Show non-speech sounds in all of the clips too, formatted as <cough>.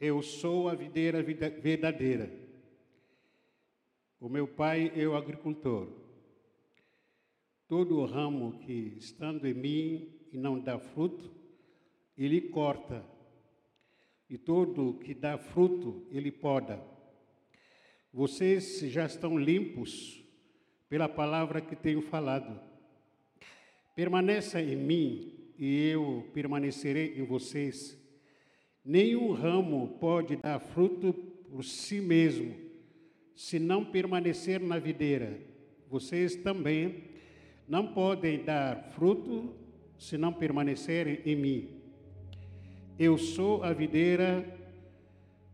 Eu sou a videira verdadeira. O meu pai é o agricultor. Todo ramo que estando em mim e não dá fruto, ele corta. E todo que dá fruto, ele poda. Vocês já estão limpos pela palavra que tenho falado. Permaneça em mim e eu permanecerei em vocês. Nenhum ramo pode dar fruto por si mesmo, se não permanecer na videira. Vocês também não podem dar fruto se não permanecerem em mim. Eu sou a videira,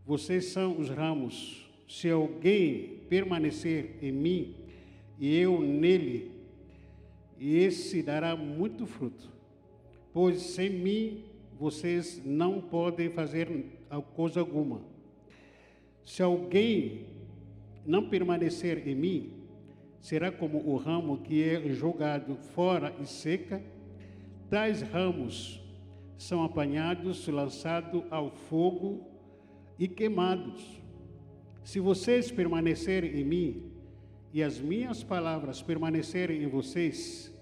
vocês são os ramos. Se alguém permanecer em mim e eu nele, esse dará muito fruto pois sem mim vocês não podem fazer coisa alguma. Se alguém não permanecer em mim, será como o ramo que é jogado fora e seca. Tais ramos são apanhados, lançados ao fogo e queimados. Se vocês permanecerem em mim e as minhas palavras permanecerem em vocês,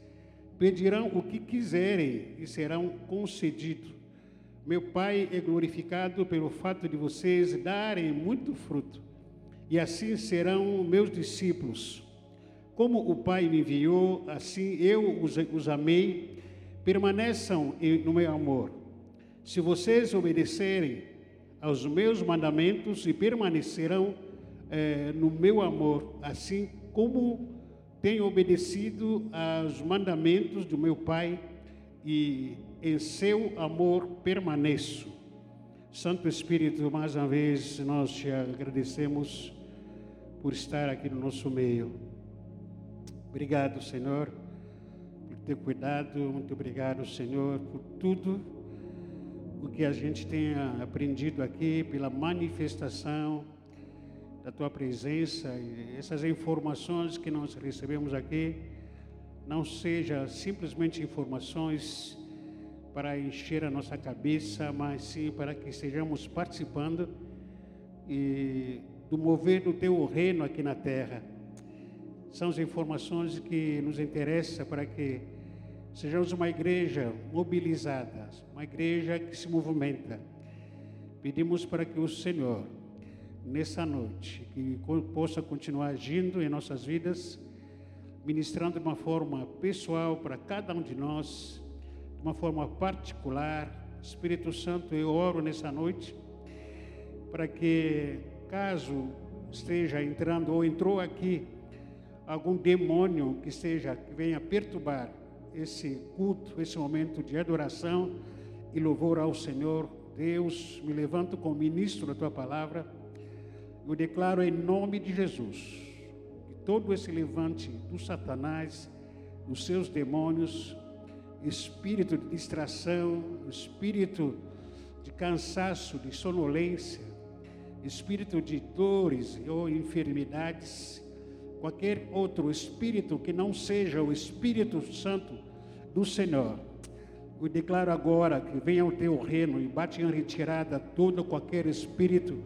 Pedirão o que quiserem e serão concedido. Meu Pai é glorificado pelo fato de vocês darem muito fruto, e assim serão meus discípulos. Como o Pai me enviou, assim eu os, os amei, permaneçam no meu amor. Se vocês obedecerem aos meus mandamentos e permanecerão eh, no meu amor, assim como tenho obedecido aos mandamentos do meu Pai e em seu amor permaneço. Santo Espírito, mais uma vez nós te agradecemos por estar aqui no nosso meio. Obrigado, Senhor, por ter cuidado. Muito obrigado, Senhor, por tudo o que a gente tenha aprendido aqui, pela manifestação da tua presença e essas informações que nós recebemos aqui não sejam simplesmente informações para encher a nossa cabeça, mas sim para que estejamos participando e do mover do teu reino aqui na terra. São as informações que nos interessam para que sejamos uma igreja mobilizada, uma igreja que se movimenta. Pedimos para que o Senhor nessa noite, que possa continuar agindo em nossas vidas, ministrando de uma forma pessoal para cada um de nós, uma forma particular. Espírito Santo, eu oro nessa noite para que, caso esteja entrando ou entrou aqui algum demônio que esteja que venha perturbar esse culto, esse momento de adoração e louvor ao Senhor, Deus, me levanto como ministro da tua palavra eu declaro em nome de Jesus que todo esse levante do Satanás, dos seus demônios, espírito de distração, espírito de cansaço, de sonolência, espírito de dores ou enfermidades, qualquer outro espírito que não seja o Espírito Santo do Senhor. Eu declaro agora que venha o teu reino e bate em retirada todo qualquer espírito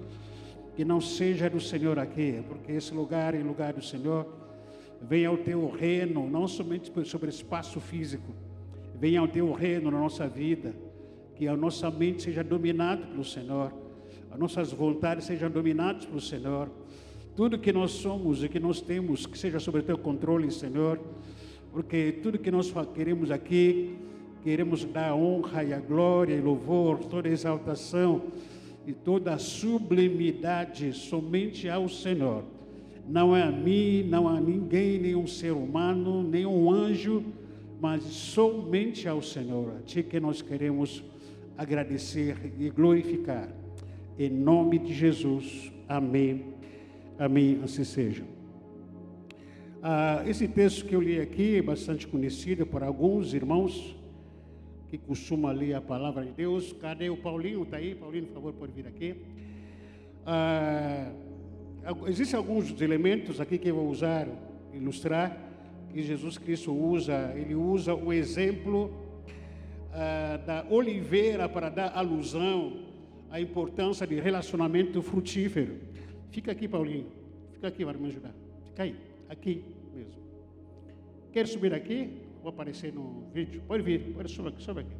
que não seja do Senhor aqui, porque esse lugar é lugar do Senhor. Venha o teu reino, não somente sobre espaço físico, venha o teu reino na nossa vida, que a nossa mente seja dominada pelo Senhor, as nossas vontades sejam dominadas pelo Senhor, tudo que nós somos e que nós temos, que seja sobre o teu controle, Senhor, porque tudo que nós queremos aqui, queremos dar a honra e a glória e louvor, toda a exaltação e toda a sublimidade somente ao Senhor. Não é a mim, não a ninguém, nenhum ser humano, nenhum anjo, mas somente ao Senhor. A Ti que nós queremos agradecer e glorificar. Em nome de Jesus. Amém. Amém. Assim seja. Ah, esse texto que eu li aqui é bastante conhecido por alguns irmãos que costuma ler a palavra de Deus. Cadê o Paulinho? Está aí? Paulinho, por favor, pode vir aqui. Ah, existem alguns elementos aqui que eu vou usar, ilustrar, que Jesus Cristo usa. Ele usa o exemplo ah, da oliveira para dar alusão a importância de relacionamento frutífero. Fica aqui, Paulinho. Fica aqui para me ajudar. Fica aí, aqui mesmo. Quer subir aqui? Vou aparecer no vídeo. Pode vir, pode subir aqui, sobe aqui.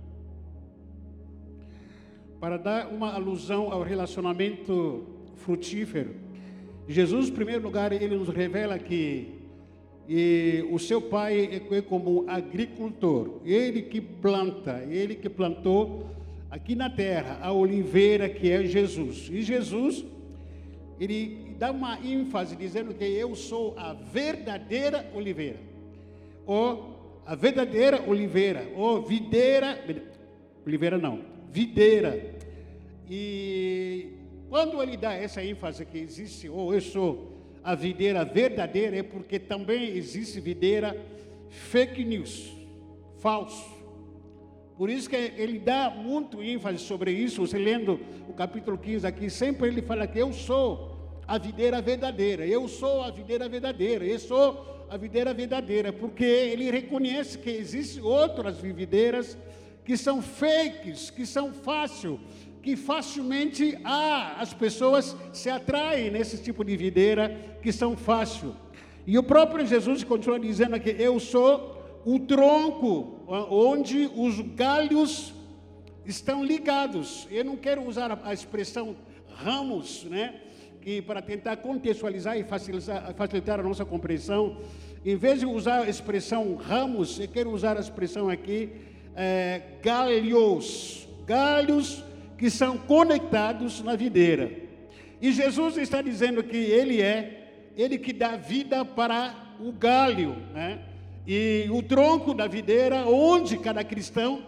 Para dar uma alusão ao relacionamento frutífero, Jesus, em primeiro lugar, ele nos revela que e o seu pai é como agricultor, ele que planta, ele que plantou aqui na terra a oliveira que é Jesus. E Jesus, ele dá uma ênfase dizendo que eu sou a verdadeira oliveira, ou a verdadeira oliveira, ou videira, oliveira não, videira. E quando ele dá essa ênfase que existe, ou eu sou a videira verdadeira é porque também existe videira fake news, falso. Por isso que ele dá muito ênfase sobre isso. Você lendo o capítulo 15 aqui, sempre ele fala que eu sou a videira verdadeira, eu sou a videira verdadeira, eu sou a videira verdadeira, porque ele reconhece que existem outras videiras que são fakes, que são fáceis que facilmente ah, as pessoas se atraem nesse tipo de videira que são fácil. E o próprio Jesus continua dizendo que eu sou o tronco onde os galhos estão ligados. Eu não quero usar a expressão ramos, né? Que para tentar contextualizar e facilitar, facilitar a nossa compreensão, em vez de usar a expressão ramos, eu quero usar a expressão aqui é, galhos. Galhos que são conectados na videira. E Jesus está dizendo que Ele é, Ele que dá vida para o galho, né? E o tronco da videira, onde cada cristão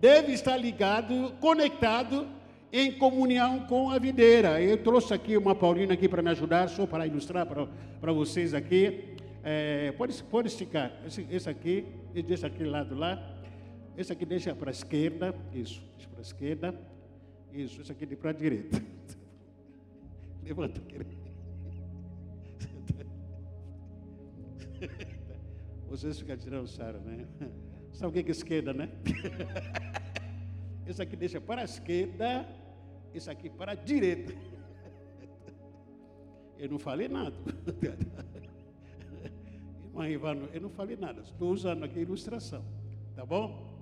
deve estar ligado, conectado em comunhão com a videira. Eu trouxe aqui uma Paulina aqui para me ajudar, só para ilustrar para, vocês aqui. É, pode, pode esticar. Esse, esse aqui, deixa aquele lado lá. Esse aqui deixa para a esquerda. Isso, deixa para a esquerda. Isso, isso aqui de para a direita. <laughs> Levanta, querido. <laughs> Vocês ficam tirando sarro, né? <laughs> Sabe o que é esquerda, né? Esse aqui deixa para a esquerda, esse aqui para a direita. Eu não falei nada. Irmã Ivano, eu não falei nada. Estou usando aqui a ilustração. Tá bom?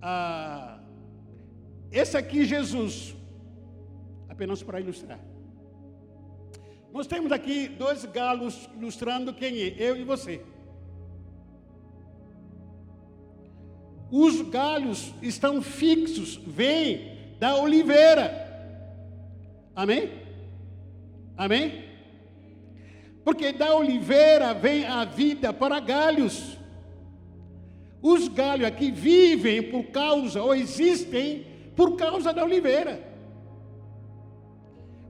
Ah, esse aqui, Jesus, apenas para ilustrar. Nós temos aqui dois galos ilustrando quem é, eu e você. Os galhos estão fixos, vêm da oliveira. Amém? Amém? Porque da oliveira vem a vida para galhos. Os galhos aqui vivem por causa, ou existem por causa da oliveira.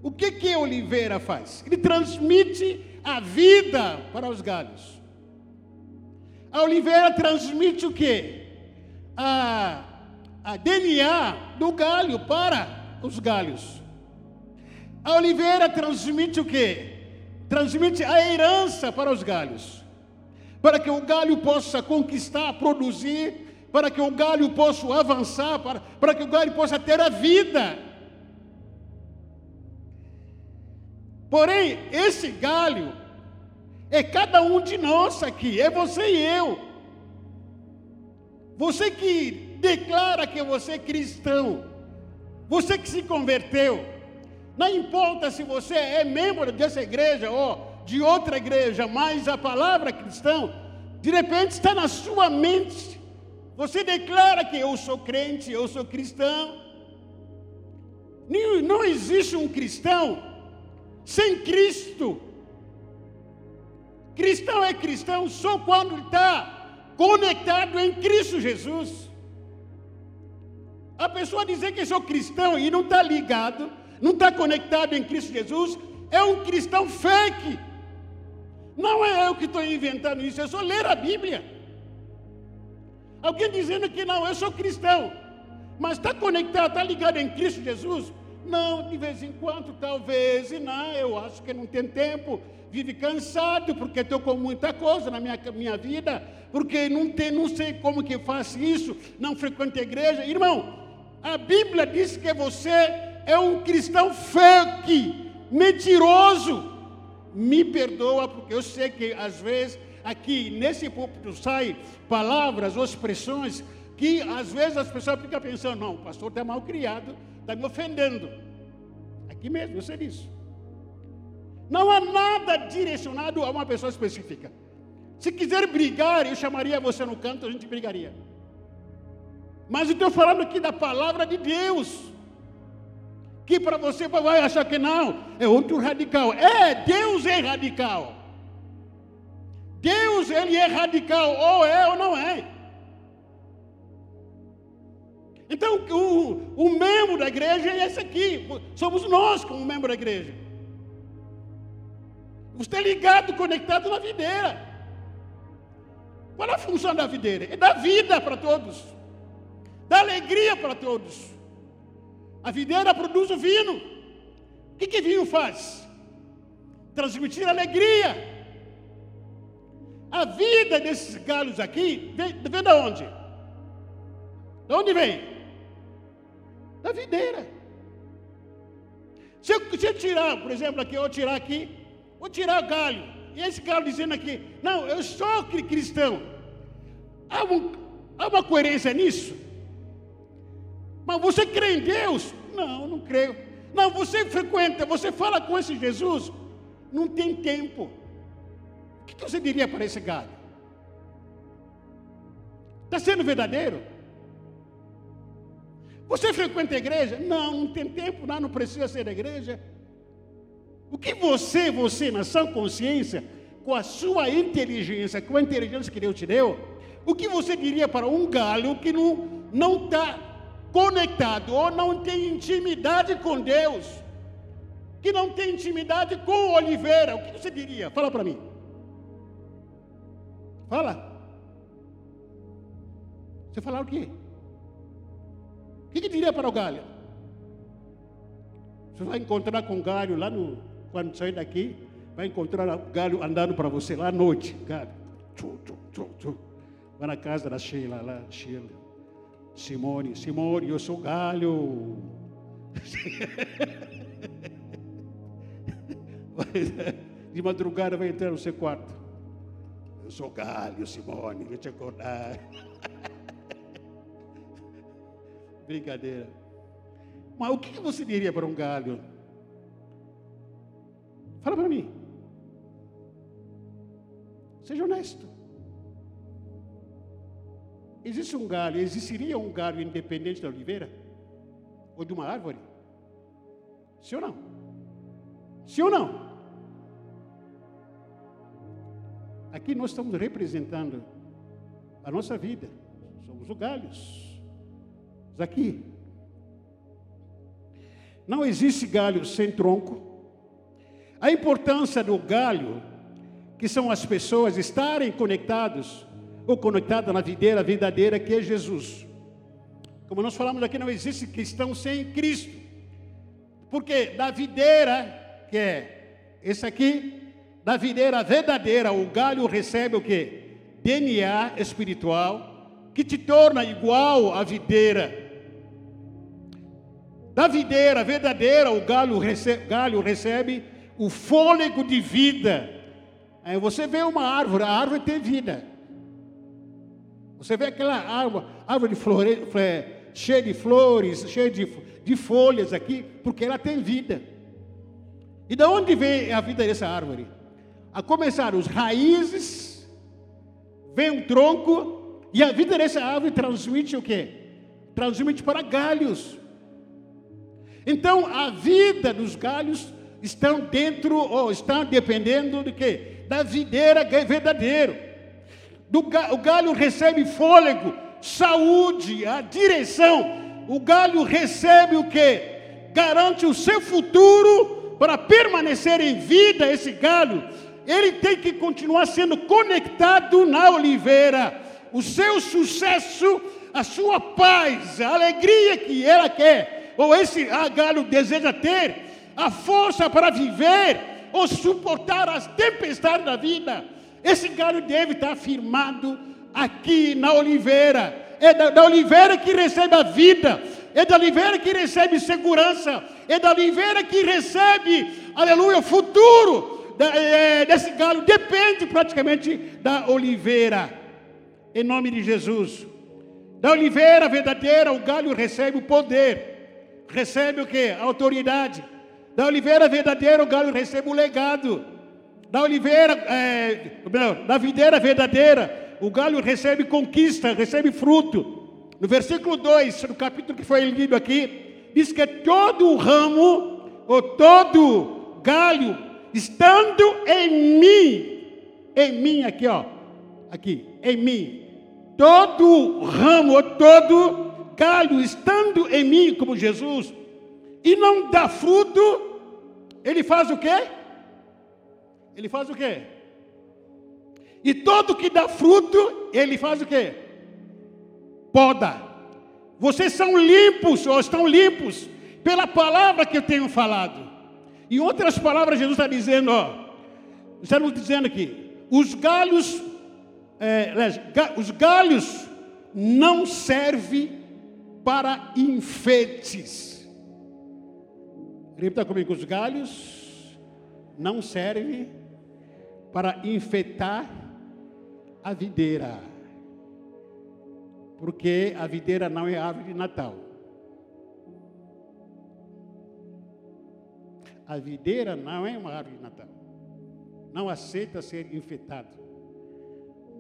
O que que a oliveira faz? Ele transmite a vida para os galhos. A oliveira transmite o quê? A, a DNA do galho para os galhos. A oliveira transmite o quê? Transmite a herança para os galhos. Para que o galho possa conquistar, produzir para que o galho possa avançar, para, para que o galho possa ter a vida. Porém, esse galho é cada um de nós aqui, é você e eu. Você que declara que você é cristão, você que se converteu, não importa se você é membro dessa igreja ou de outra igreja, mas a palavra cristão, de repente está na sua mente, você declara que eu sou crente, eu sou cristão. Não existe um cristão sem Cristo. Cristão é cristão só quando está conectado em Cristo Jesus. A pessoa dizer que sou cristão e não está ligado, não está conectado em Cristo Jesus, é um cristão fake. Não é eu que estou inventando isso, é só ler a Bíblia. Alguém dizendo que não, eu sou cristão, mas está conectado, está ligado em Cristo Jesus? Não, de vez em quando, talvez, e não, eu acho que não tem tempo, vive cansado, porque estou com muita coisa na minha, minha vida, porque não, tem, não sei como que faço isso, não frequento a igreja. Irmão, a Bíblia diz que você é um cristão fake, mentiroso. Me perdoa, porque eu sei que às vezes aqui nesse púlpito saem palavras ou expressões que às vezes as pessoas ficam pensando, não, o pastor está mal criado, está me ofendendo. Aqui mesmo, eu sei disso. Não há nada direcionado a uma pessoa específica. Se quiser brigar, eu chamaria você no canto, a gente brigaria. Mas eu estou falando aqui da palavra de Deus. Que para você vai achar que não, é outro radical. É, Deus é radical. Deus, ele é radical, ou é ou não é. Então, o, o membro da igreja é esse aqui. Somos nós como membro da igreja. Você está ligado, conectado na videira. Qual é a função da videira? É dar vida para todos. Dar alegria para todos. A videira produz o vinho. O que, que vinho faz? Transmitir alegria. A vida desses galhos aqui vem, vem de onde? De onde vem? Da videira. Se eu, se eu tirar, por exemplo, aqui, eu tirar aqui, vou tirar o galho. E esse galho dizendo aqui, não, eu sou cristão. Há, um, há uma coerência nisso? Mas você crê em Deus? Não, não creio. Não, você frequenta, você fala com esse Jesus? Não tem tempo. O que você diria para esse galho? Está sendo verdadeiro? Você frequenta a igreja? Não, não tem tempo, não, não precisa ser da igreja. O que você, você, na sua consciência, com a sua inteligência, com a inteligência que Deus te deu, o que você diria para um galho que não está conectado ou não tem intimidade com Deus? Que não tem intimidade com Oliveira? O que você diria? Fala para mim. Fala. Você falar o quê? O que, que diria para o galho? Você vai encontrar com o galho lá no. Quando sair daqui, vai encontrar o galho andando para você lá à noite. Galho. Tchu, tchu, tchu, tchu. Vai na casa da Sheila lá, Sheila. Simone, Simone, eu sou galho. <laughs> De madrugada vai entrar no seu quarto. Eu sou galho, Simone, vou te acordar. <laughs> Brincadeira. Mas o que você diria para um galho? Fala para mim. Seja honesto. Existe um galho, existiria um galho independente da oliveira? Ou de uma árvore? Sim ou não? Sim ou não? Aqui nós estamos representando a nossa vida. Somos os galhos aqui. Não existe galho sem tronco. A importância do galho, que são as pessoas estarem conectados ou conectadas na videira verdadeira que é Jesus. Como nós falamos aqui, não existe cristão sem Cristo. Porque da videira, que é esse aqui, da videira verdadeira, o galho recebe o que? DNA espiritual, que te torna igual à videira da videira verdadeira, o galho recebe, galho recebe o fôlego de vida. Aí você vê uma árvore, a árvore tem vida. Você vê aquela árvore, árvore de flore, cheia de flores, cheia de, de folhas aqui, porque ela tem vida. E de onde vem a vida dessa árvore? A começar os raízes, vem um tronco, e a vida dessa árvore transmite o quê? Transmite para galhos. Então a vida dos galhos estão dentro ou estão dependendo de quê? Da videira que é verdadeiro. Do, o galho recebe fôlego, saúde, a direção. O galho recebe o que? Garante o seu futuro para permanecer em vida esse galho. Ele tem que continuar sendo conectado na oliveira. O seu sucesso, a sua paz, a alegria que ela quer ou esse galho deseja ter a força para viver ou suportar as tempestades da vida, esse galho deve estar firmado aqui na oliveira. É da, da oliveira que recebe a vida. é da oliveira que recebe segurança, é da oliveira que recebe, aleluia, futuro desse galho, depende praticamente da oliveira, em nome de Jesus. Da oliveira verdadeira, o galho recebe o poder, recebe o que? A autoridade. Da oliveira verdadeira, o galho recebe o legado. Da oliveira, é, da videira verdadeira, o galho recebe conquista, recebe fruto. No versículo 2, no capítulo que foi lido aqui, diz que todo o ramo, ou todo galho, estando em mim, em mim aqui, ó, aqui, em mim, todo ramo, todo galho, estando em mim, como Jesus, e não dá fruto, ele faz o quê? Ele faz o quê? E todo que dá fruto, ele faz o quê? poda. Vocês são limpos, ou estão limpos, pela palavra que eu tenho falado. Em outras palavras, Jesus está dizendo, ó, está nos dizendo aqui, os galhos, é, os galhos não servem para enfeites. Repita comigo, os galhos não servem para enfeitar a videira porque a videira não é árvore de Natal. A videira não é uma árvore Natal. Não aceita ser infectado.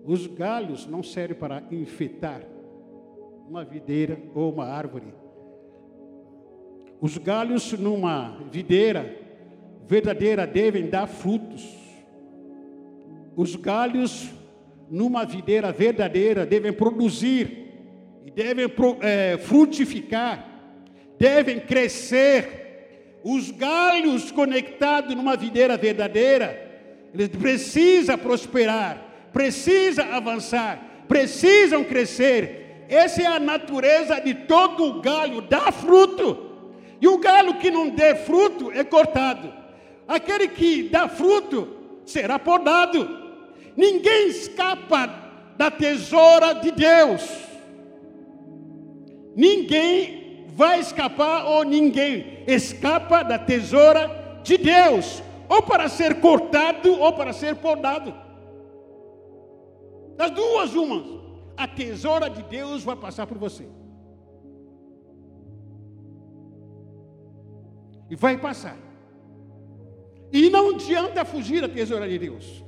Os galhos não servem para infectar uma videira ou uma árvore. Os galhos numa videira verdadeira devem dar frutos. Os galhos numa videira verdadeira devem produzir e devem é, frutificar, devem crescer. Os galhos conectados numa videira verdadeira, eles precisam prosperar, precisam avançar, precisam crescer. Essa é a natureza de todo galho, dá fruto. E o galho que não der fruto é cortado. Aquele que dá fruto será podado. Ninguém escapa da tesoura de Deus. Ninguém vai escapar ou ninguém escapa da tesoura de Deus, ou para ser cortado ou para ser podado. Das duas, umas. A tesoura de Deus vai passar por você. E vai passar. E não adianta fugir da tesoura de Deus.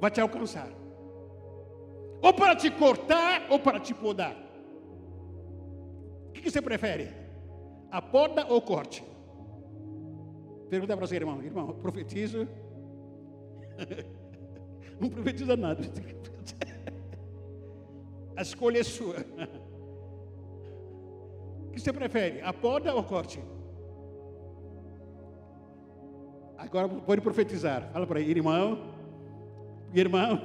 Vai te alcançar. Ou para te cortar, ou para te podar que você prefere? A poda ou corte? Pergunta para você, irmão. Irmão, profetizo. <laughs> Não profetiza nada. <laughs> A escolha é sua. O que você prefere? A poda ou corte? Agora pode profetizar. Fala para ele, irmão. Irmão,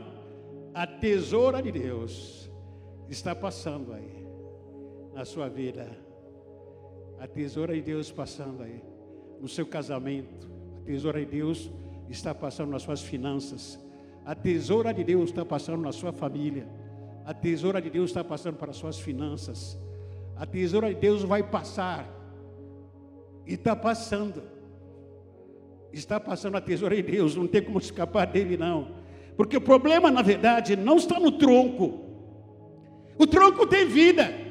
a tesoura de Deus está passando aí na sua vida. A tesoura de Deus passando aí no seu casamento. A tesoura de Deus está passando nas suas finanças. A tesoura de Deus está passando na sua família. A tesoura de Deus está passando para as suas finanças. A tesoura de Deus vai passar. E está passando. Está passando a tesoura de Deus, não tem como escapar dele, não. Porque o problema, na verdade, não está no tronco. O tronco tem vida.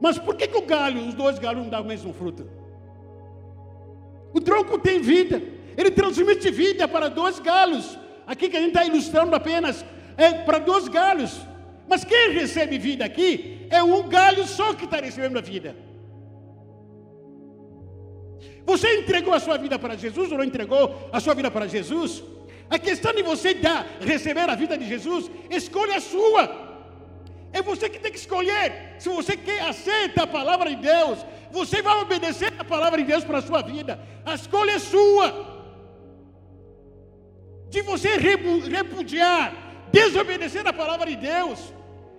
Mas por que, que o galho, os dois galhos, não dão o mesmo fruto? O tronco tem vida, ele transmite vida para dois galhos. Aqui que a gente está ilustrando apenas é para dois galhos. Mas quem recebe vida aqui é um galho só que está recebendo a vida. Você entregou a sua vida para Jesus ou não entregou a sua vida para Jesus? A questão de você dar, receber a vida de Jesus, escolha a sua. É você que tem que escolher. Se você quer aceita a palavra de Deus, você vai obedecer a palavra de Deus para a sua vida. A escolha é sua. De você repudiar, desobedecer a palavra de Deus.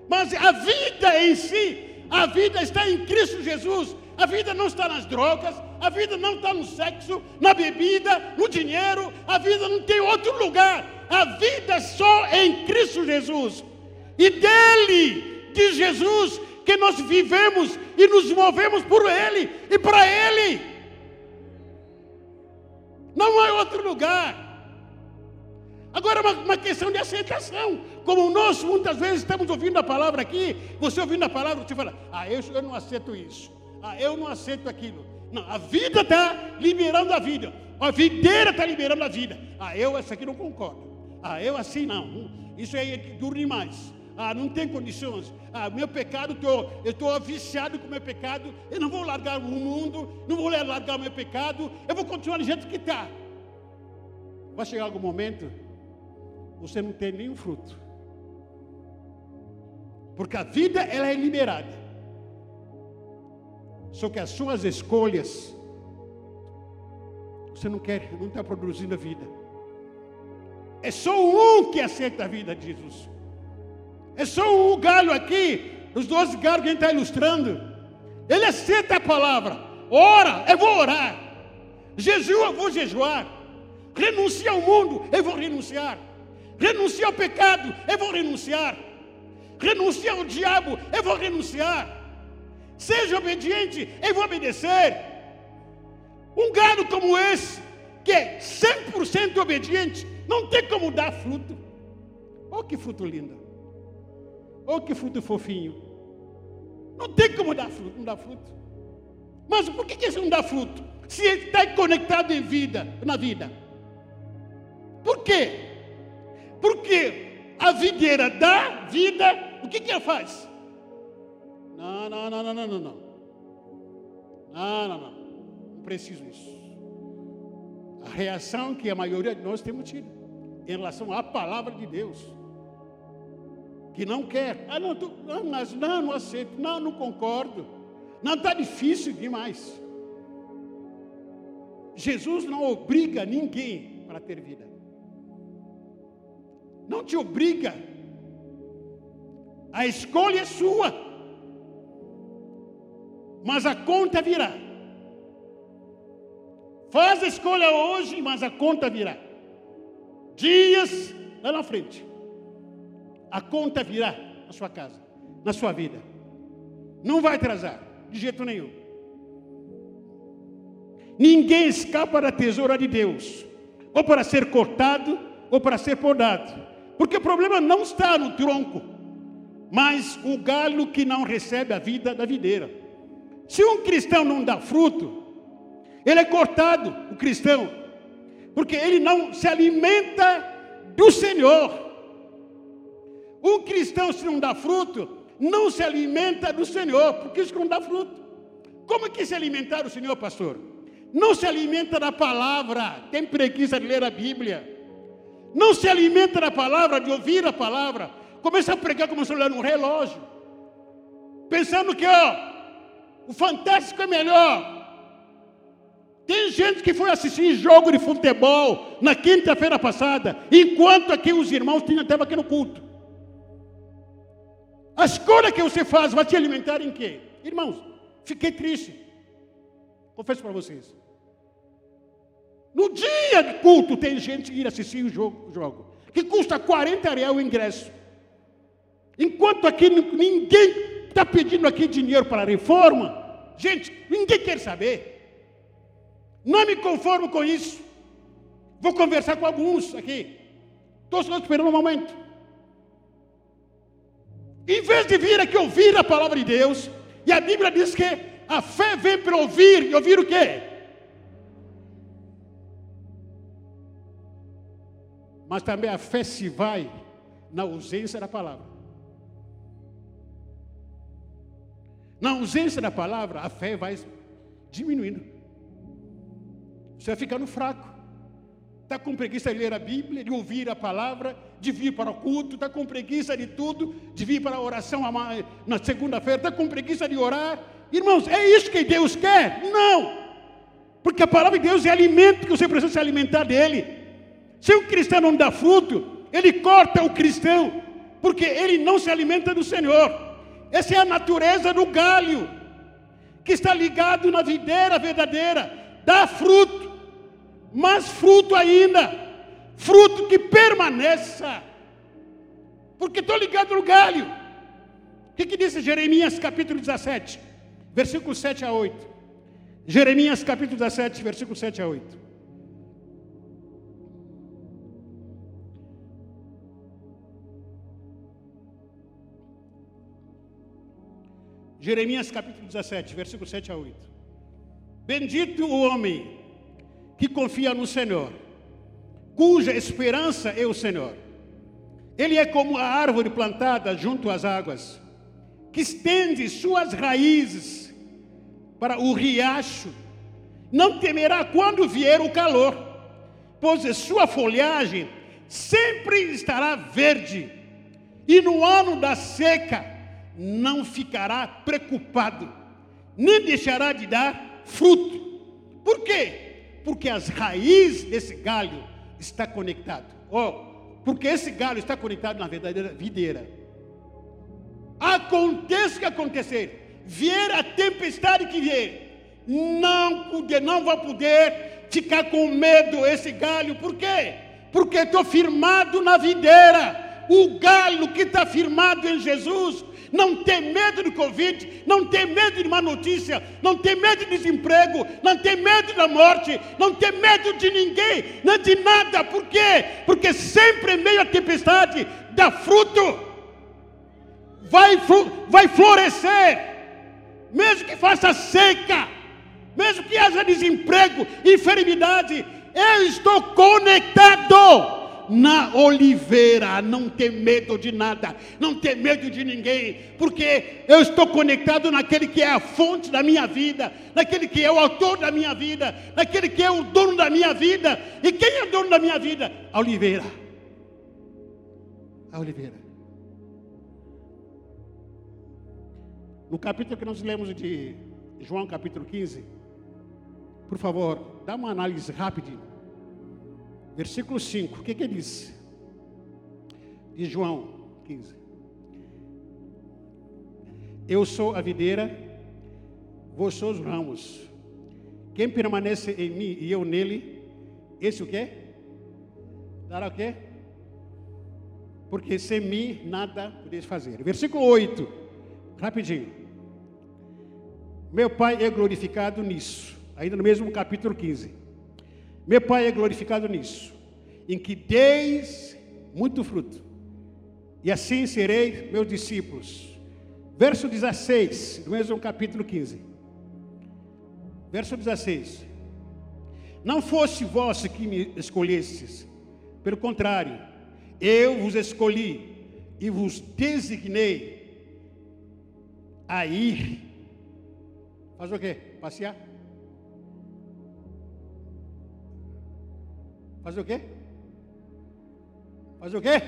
Mas a vida em si, a vida está em Cristo Jesus. A vida não está nas drogas, a vida não está no sexo, na bebida, no dinheiro, a vida não tem outro lugar. A vida é só em Cristo Jesus. E dele, de Jesus, que nós vivemos e nos movemos por Ele e para Ele. Não há outro lugar. Agora, uma, uma questão de aceitação. Como nós muitas vezes estamos ouvindo a palavra aqui, você ouvindo a palavra, você fala: Ah, eu, eu não aceito isso. Ah, eu não aceito aquilo. Não, a vida está liberando a vida. A videira está liberando a vida. Ah, eu essa aqui não concordo. Ah, eu assim não. Isso aí é duro demais. Ah, não tem condições. Ah, meu pecado, tô, eu estou viciado com meu pecado. Eu não vou largar o mundo, não vou largar meu pecado. Eu vou continuar do jeito que está. Vai chegar algum momento, você não tem nenhum fruto. Porque a vida ela é liberada. Só que as suas escolhas, você não quer, não está produzindo a vida. É só um que aceita a vida de Jesus. É só um galho aqui, os dois galhos que a gente está ilustrando. Ele aceita a palavra. Ora, eu vou orar. Jejua, eu vou jejuar. Renuncia ao mundo, eu vou renunciar. Renuncia ao pecado, eu vou renunciar. Renuncia ao diabo, eu vou renunciar. Seja obediente, eu vou obedecer. Um gado como esse, que é 100% obediente, não tem como dar fruto. Oh, que fruto lindo. Oh, que fruto fofinho. Não tem como dar fruto, não dá fruto. Mas por que, esse não dá fruto? Se ele está conectado em vida, na vida. Por quê? Porque a videira dá vida, o que, que ela faz? Não, não, não, não, não, não, não. Não, não, não. Não preciso disso. A reação que a maioria de nós temos tido em relação à palavra de Deus. Que não quer. Ah, não, tu, não mas não, não aceito. Não, não concordo. Não, está difícil demais. Jesus não obriga ninguém para ter vida. Não te obriga. A escolha é sua. Mas a conta virá. Faz a escolha hoje, mas a conta virá. Dias lá na frente. A conta virá na sua casa, na sua vida. Não vai atrasar, de jeito nenhum. Ninguém escapa da tesoura de Deus, ou para ser cortado, ou para ser podado. Porque o problema não está no tronco, mas o galho que não recebe a vida da videira. Se um cristão não dá fruto, ele é cortado, o cristão, porque ele não se alimenta do Senhor. Um cristão, se não dá fruto, não se alimenta do Senhor, porque isso não dá fruto. Como que se alimentar do Senhor, pastor? Não se alimenta da palavra, tem preguiça de ler a Bíblia. Não se alimenta da palavra, de ouvir a palavra. Começa a pregar como se olhar um relógio. Pensando que, ó, o fantástico é melhor. Tem gente que foi assistir jogo de futebol na quinta-feira passada, enquanto aqui os irmãos tinham até aqui no culto. A escolha que você faz vai te alimentar em quê? Irmãos, fiquei triste. Confesso para vocês. No dia de culto tem gente ir assistir o jogo, jogo que custa 40 reais o ingresso. Enquanto aqui ninguém está pedindo aqui dinheiro para a reforma, gente, ninguém quer saber. Não me conformo com isso. Vou conversar com alguns aqui. Estou só esperando um momento. Em vez de vir aqui ouvir a palavra de Deus, e a Bíblia diz que a fé vem para ouvir, e ouvir o quê? Mas também a fé se vai na ausência da palavra. Na ausência da palavra, a fé vai diminuindo. Você vai ficando fraco. Está com preguiça de ler a Bíblia, de ouvir a palavra, de vir para o culto, está com preguiça de tudo, de vir para a oração na segunda-feira, está com preguiça de orar. Irmãos, é isso que Deus quer? Não! Porque a palavra de Deus é alimento que você precisa se alimentar dele. Se o cristão não dá fruto, ele corta o cristão, porque ele não se alimenta do Senhor. Essa é a natureza do galho, que está ligado na videira verdadeira, dá fruto mas fruto ainda, fruto que permaneça, porque estou ligado no galho. que, que diz Jeremias capítulo 17, versículo 7 a 8? Jeremias capítulo 17, versículo 7 a 8. Jeremias capítulo 17, versículo 7 a 8. Bendito o homem que confia no Senhor, cuja esperança é o Senhor. Ele é como a árvore plantada junto às águas, que estende suas raízes para o riacho. Não temerá quando vier o calor, pois a sua folhagem sempre estará verde, e no ano da seca não ficará preocupado, nem deixará de dar fruto. Por quê? Porque as raízes desse galho está conectado. Oh, porque esse galho está conectado na verdadeira videira. Aconteça o que acontecer, vier a tempestade que vier, não poder, não vai poder ficar com medo esse galho. Por quê? Porque estou firmado na videira. O galho que está firmado em Jesus não tem medo do Covid, não tem medo de uma notícia, não tem medo de desemprego, não tem medo da morte, não tem medo de ninguém, não de nada. Por quê? Porque sempre em meio à tempestade dá fruto, vai, vai florescer, mesmo que faça seca, mesmo que haja desemprego, enfermidade, eu estou conectado na oliveira, não ter medo de nada, não ter medo de ninguém, porque eu estou conectado naquele que é a fonte da minha vida, naquele que é o autor da minha vida, naquele que é o dono da minha vida. E quem é o dono da minha vida? A oliveira. A oliveira. No capítulo que nós lemos de João, capítulo 15, por favor, dá uma análise rápida Versículo 5, o que, que ele diz? De João 15. Eu sou a videira, vós sois os ramos. Quem permanece em mim e eu nele, esse o quê? Dará o quê? Porque sem mim nada podeis fazer. Versículo 8, rapidinho. Meu Pai é glorificado nisso, ainda no mesmo capítulo 15 meu Pai é glorificado nisso, em que deis muito fruto, e assim serei meus discípulos. Verso 16, do mesmo capítulo 15. Verso 16. Não fosse vós que me escolhestes, pelo contrário, eu vos escolhi e vos designei a ir. Faz o quê? Passear? Fazer o quê? Fazer o quê?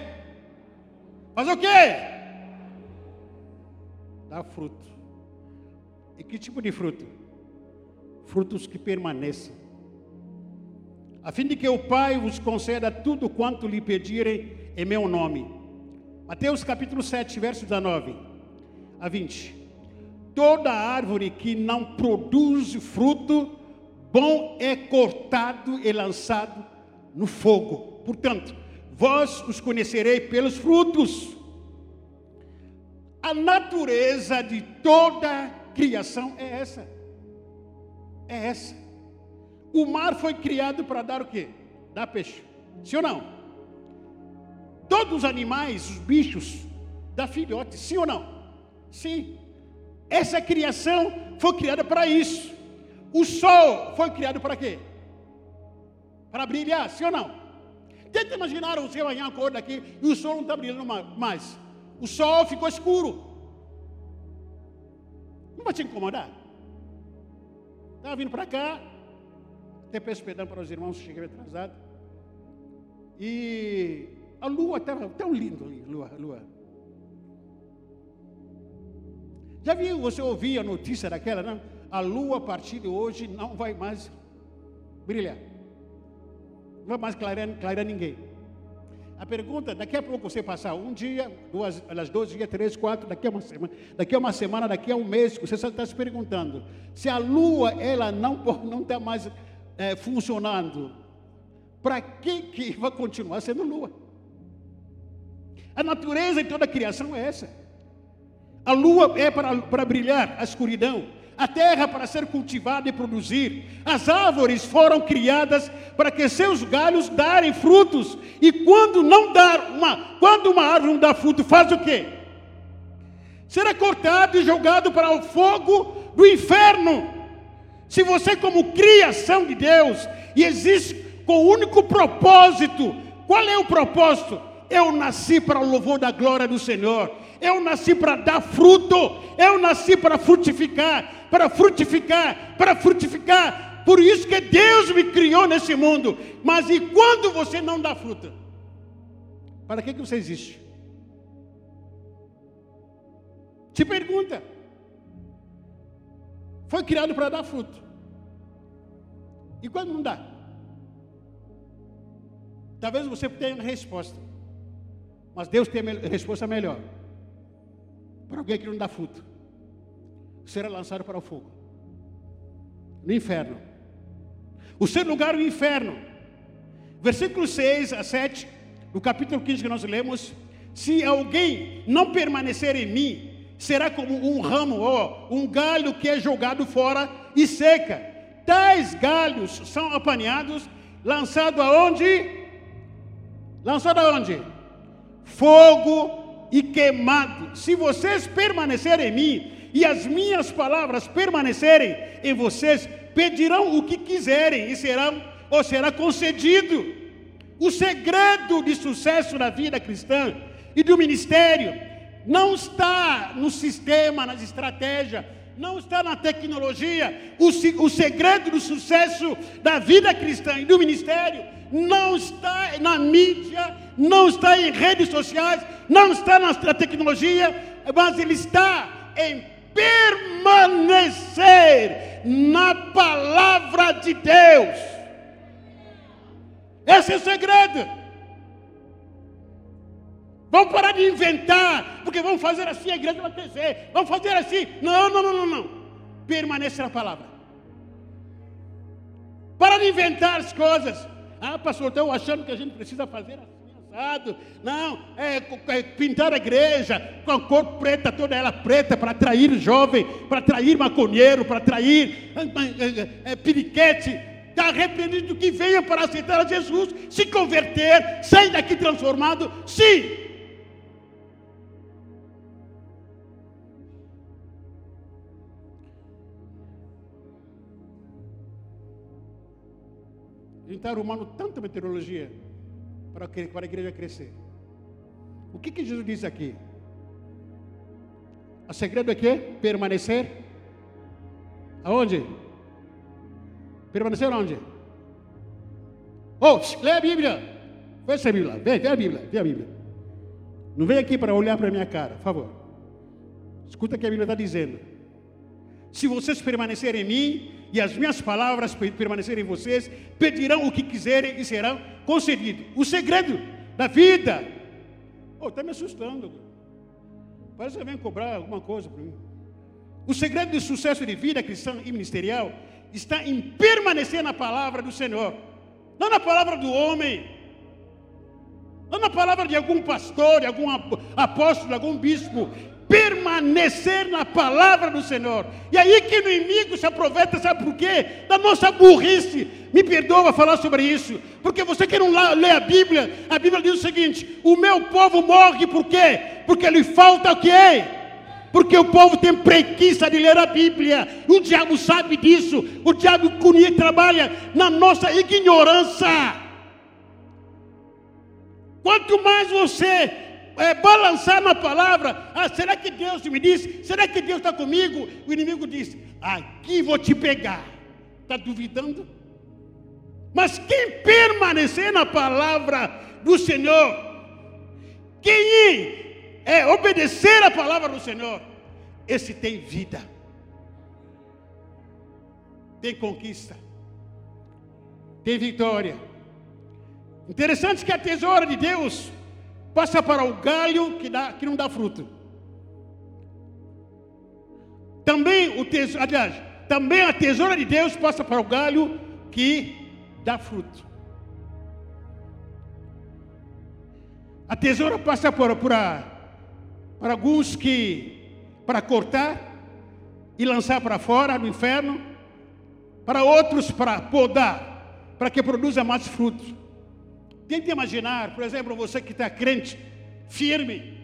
Fazer o quê? Dar fruto. E que tipo de fruto? Frutos que permaneçam. A fim de que o Pai vos conceda tudo quanto lhe pedirem em meu nome. Mateus capítulo 7, verso 19 a 20. Toda árvore que não produz fruto bom é cortado e lançado no fogo. Portanto, vós os conhecerei pelos frutos. A natureza de toda criação é essa. É essa. O mar foi criado para dar o quê? Dar peixe. Sim ou não? Todos os animais, os bichos, dá filhote. Sim ou não? Sim. Essa criação foi criada para isso. O sol foi criado para quê? Para brilhar, sim ou não? Tenta imaginar seu amanhã acorda aqui e o sol não está brilhando mais. O sol ficou escuro. Não vai te incomodar? Estava vindo para cá, até peço perdão para os irmãos cheguei atrasado. E a lua estava tão linda ali, lua, lua. Já viu, você ouvia a notícia daquela, não? A lua a partir de hoje não vai mais brilhar. Não vai mais clarear, clarear ninguém. A pergunta, daqui a pouco você passar um dia, duas, elas dois dias, três, quatro, daqui a uma semana, daqui a uma semana, daqui a um mês, você está se perguntando se a lua ela não <laughs> não está mais é, funcionando, para que que vai continuar sendo lua? A natureza em toda a criação é essa. A lua é para, para brilhar a escuridão, a terra para ser cultivada e produzir. As árvores foram criadas para que seus galhos darem frutos. E quando não dar uma, quando uma árvore não dá fruto, faz o quê? Será cortado e jogado para o fogo do inferno. Se você como criação de Deus e existe com o único propósito, qual é o propósito? Eu nasci para o louvor da glória do Senhor. Eu nasci para dar fruto. Eu nasci para frutificar, para frutificar, para frutificar. Por isso que Deus me criou nesse mundo. Mas e quando você não dá fruto? Para que, que você existe? Te pergunta. Foi criado para dar fruto. E quando não dá? Talvez você tenha resposta. Mas Deus tem a resposta melhor para alguém que não dá fruto, será lançado para o fogo no inferno. O seu lugar é o inferno. Versículo 6 a 7, no capítulo 15 que nós lemos: Se alguém não permanecer em mim, será como um ramo ou um galho que é jogado fora e seca. Tais galhos são apanhados, lançados aonde? Lançado aonde? Fogo e queimado. Se vocês permanecerem em mim e as minhas palavras permanecerem em vocês, pedirão o que quiserem e serão ou será concedido. O segredo de sucesso da vida cristã e do ministério não está no sistema, nas estratégias, não está na tecnologia. O, o segredo do sucesso da vida cristã e do ministério não está na mídia, não está em redes sociais, não está na tecnologia, mas ele está em permanecer na palavra de Deus. Esse é o segredo. Vamos parar de inventar, porque vamos fazer assim, a igreja vai crescer. Vamos fazer assim. Não, não, não, não, não. Permaneça na palavra. Para de inventar as coisas. Ah, pastor, estou achando que a gente precisa fazer assim, Não, é, é, pintar a igreja com a cor preta, toda ela preta, para atrair jovem, para atrair maconheiro, para atrair é, é, periquete. Está arrependido que venha para aceitar a Jesus, se converter, sair daqui transformado, sim. gente está arrumando tanta meteorologia para, para a igreja crescer. O que, que Jesus diz aqui? O segredo é que permanecer aonde? Permanecer onde? Oh, lê a Bíblia. Fecha a Bíblia. Vem, vem a Bíblia. Vem a Bíblia. Não vem aqui para olhar para a minha cara, por favor. Escuta o que a Bíblia está dizendo. Se vocês permanecerem em mim e as minhas palavras permanecerem em vocês, pedirão o que quiserem e serão concedido. O segredo da vida. Oh, está me assustando. Parece que vem cobrar alguma coisa para mim. O segredo do sucesso de vida cristã e ministerial está em permanecer na palavra do Senhor, não na palavra do homem, não na palavra de algum pastor, de algum apóstolo, de algum bispo, permanecer na palavra do Senhor. E aí que o inimigo se aproveita, sabe por quê? Da nossa burrice. Me perdoa falar sobre isso, porque você que não lê a Bíblia, a Bíblia diz o seguinte: o meu povo morre por quê? Porque lhe falta o quê? Porque o povo tem preguiça de ler a Bíblia. O diabo sabe disso. O diabo trabalha na nossa ignorância. Quanto mais você é, balançar na palavra. Ah, será que Deus me disse? Será que Deus está comigo? O inimigo diz: Aqui vou te pegar. Está duvidando? Mas quem permanecer na palavra do Senhor, quem é obedecer a palavra do Senhor, esse tem vida, tem conquista, tem vitória. Interessante que a tesoura de Deus passa para o galho que, dá, que não dá fruto. Também o tesouro, aliás, também a tesoura de Deus passa para o galho que dá fruto. A tesoura passa por, por a, para alguns que para cortar e lançar para fora no inferno, para outros para podar, para que produza mais frutos. Tente imaginar, por exemplo, você que está crente, firme,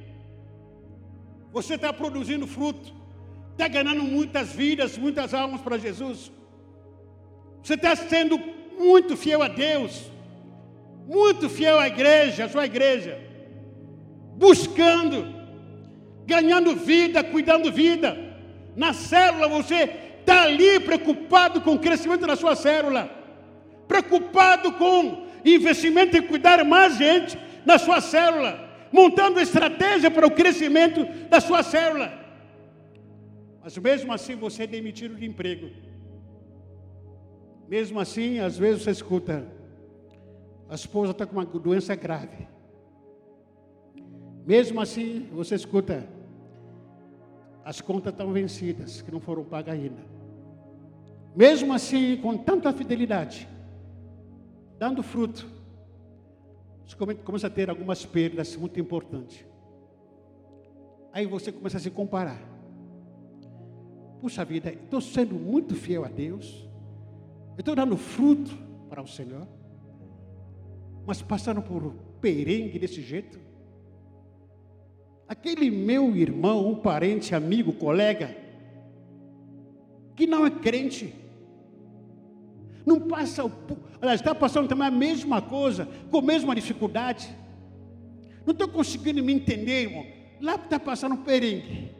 você está produzindo fruto, está ganhando muitas vidas, muitas almas para Jesus. Você está sendo muito fiel a Deus, muito fiel à igreja, à sua igreja, buscando, ganhando vida, cuidando vida. Na célula você está ali preocupado com o crescimento da sua célula, preocupado com investimento em cuidar mais gente na sua célula, montando estratégia para o crescimento da sua célula. Mas mesmo assim você é demitido de emprego. Mesmo assim, às vezes você escuta, a esposa está com uma doença grave. Mesmo assim, você escuta, as contas estão vencidas, que não foram pagas ainda. Mesmo assim, com tanta fidelidade, dando fruto, você começa a ter algumas perdas muito importantes. Aí você começa a se comparar. Puxa vida, estou sendo muito fiel a Deus, estou dando fruto para o Senhor, mas passando por perengue desse jeito. Aquele meu irmão, parente, amigo, colega, que não é crente, não passa. Aliás, está passando também a mesma coisa, com a mesma dificuldade. Não estou conseguindo me entender, irmão. Lá está passando perengue,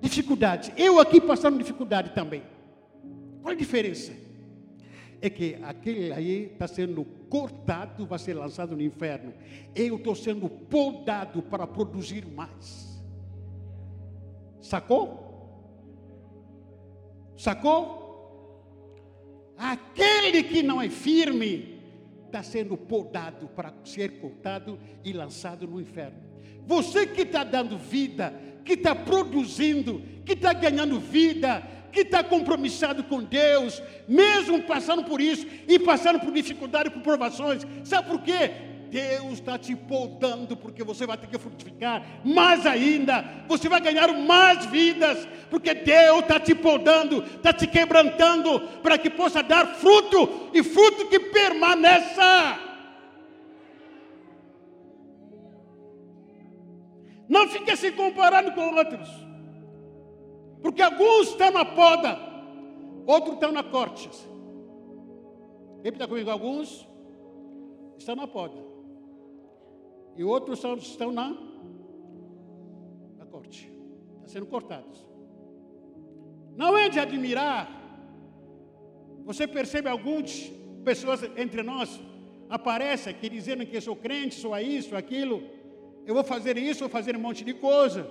dificuldade. Eu aqui passando dificuldade também. Qual a diferença? É que aquele aí está sendo cortado, vai ser lançado no inferno. Eu estou sendo podado para produzir mais. Sacou? Sacou? Aquele que não é firme está sendo podado para ser cortado e lançado no inferno. Você que está dando vida, que está produzindo, que está ganhando vida, que está compromissado com Deus, mesmo passando por isso e passando por dificuldade, por provações, sabe por quê? Deus está te podando, porque você vai ter que frutificar mais ainda, você vai ganhar mais vidas, porque Deus está te podando, está te quebrantando, para que possa dar fruto e fruto que permaneça. Não fique se comparando com outros, porque alguns estão na poda, outros estão na corte. Repita comigo: alguns estão na poda, e outros estão na, na corte, estão sendo cortados. Não é de admirar, você percebe algumas pessoas entre nós aparecem aqui dizendo que eu sou crente, sou isso, aquilo, eu vou fazer isso, vou fazer um monte de coisa.